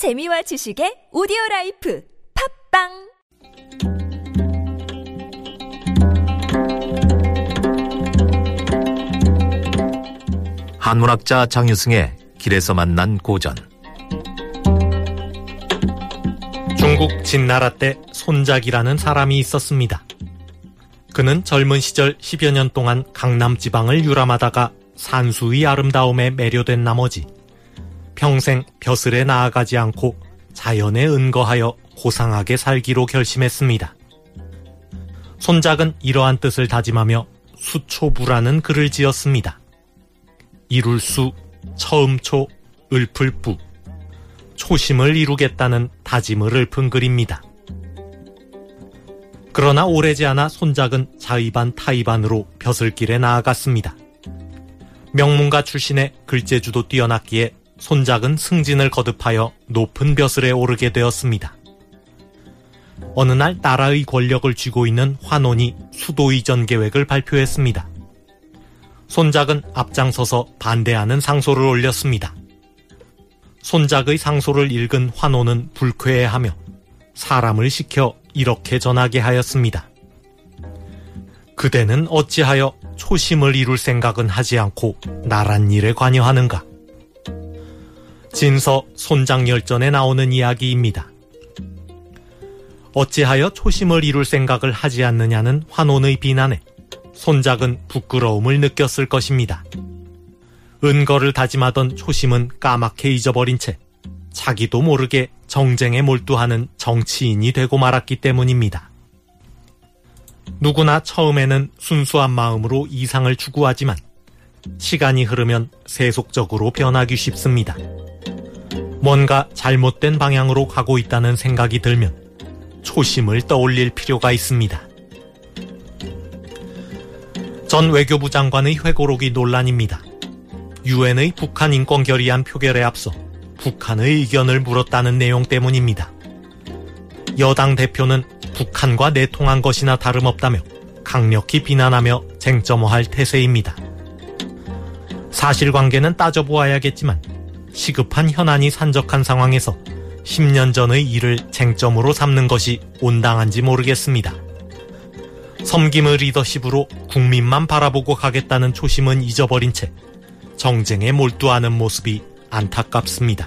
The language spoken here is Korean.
재미와 지식의 오디오 라이프 팟빵 한문학자 장유승의 길에서 만난 고전 중국 진나라 때 손작이라는 사람이 있었습니다. 그는 젊은 시절 10여 년 동안 강남 지방을 유람하다가 산수의 아름다움에 매료된 나머지 평생 벼슬에 나아가지 않고 자연에 은거하여 고상하게 살기로 결심했습니다. 손작은 이러한 뜻을 다짐하며 수초부라는 글을 지었습니다. 이룰수, 처음초, 을풀부, 초심을 이루겠다는 다짐을 읊은 글입니다. 그러나 오래지 않아 손작은 자의반 타의반으로 벼슬길에 나아갔습니다. 명문가 출신의 글재주도 뛰어났기에 손작은 승진을 거듭하여 높은 벼슬에 오르게 되었습니다. 어느 날 나라의 권력을 쥐고 있는 환원이 수도 이전 계획을 발표했습니다. 손작은 앞장서서 반대하는 상소를 올렸습니다. 손작의 상소를 읽은 환호는 불쾌해하며 사람을 시켜 이렇게 전하게 하였습니다. 그대는 어찌하여 초심을 이룰 생각은 하지 않고 나란 일에 관여하는가? 진서 손장열전에 나오는 이야기입니다. 어찌하여 초심을 이룰 생각을 하지 않느냐는 환혼의 비난에 손작은 부끄러움을 느꼈을 것입니다. 은거를 다짐하던 초심은 까맣게 잊어버린 채 자기도 모르게 정쟁에 몰두하는 정치인이 되고 말았기 때문입니다. 누구나 처음에는 순수한 마음으로 이상을 추구하지만 시간이 흐르면 세속적으로 변하기 쉽습니다. 뭔가 잘못된 방향으로 가고 있다는 생각이 들면 초심을 떠올릴 필요가 있습니다. 전 외교부 장관의 회고록이 논란입니다. 유엔의 북한 인권 결의안 표결에 앞서 북한의 의견을 물었다는 내용 때문입니다. 여당 대표는 북한과 내통한 것이나 다름없다며 강력히 비난하며 쟁점화할 태세입니다. 사실관계는 따져보아야겠지만 시급한 현안이 산적한 상황에서 10년 전의 일을 쟁점으로 삼는 것이 온당한지 모르겠습니다. 섬김의 리더십으로 국민만 바라보고 가겠다는 초심은 잊어버린 채 정쟁에 몰두하는 모습이 안타깝습니다.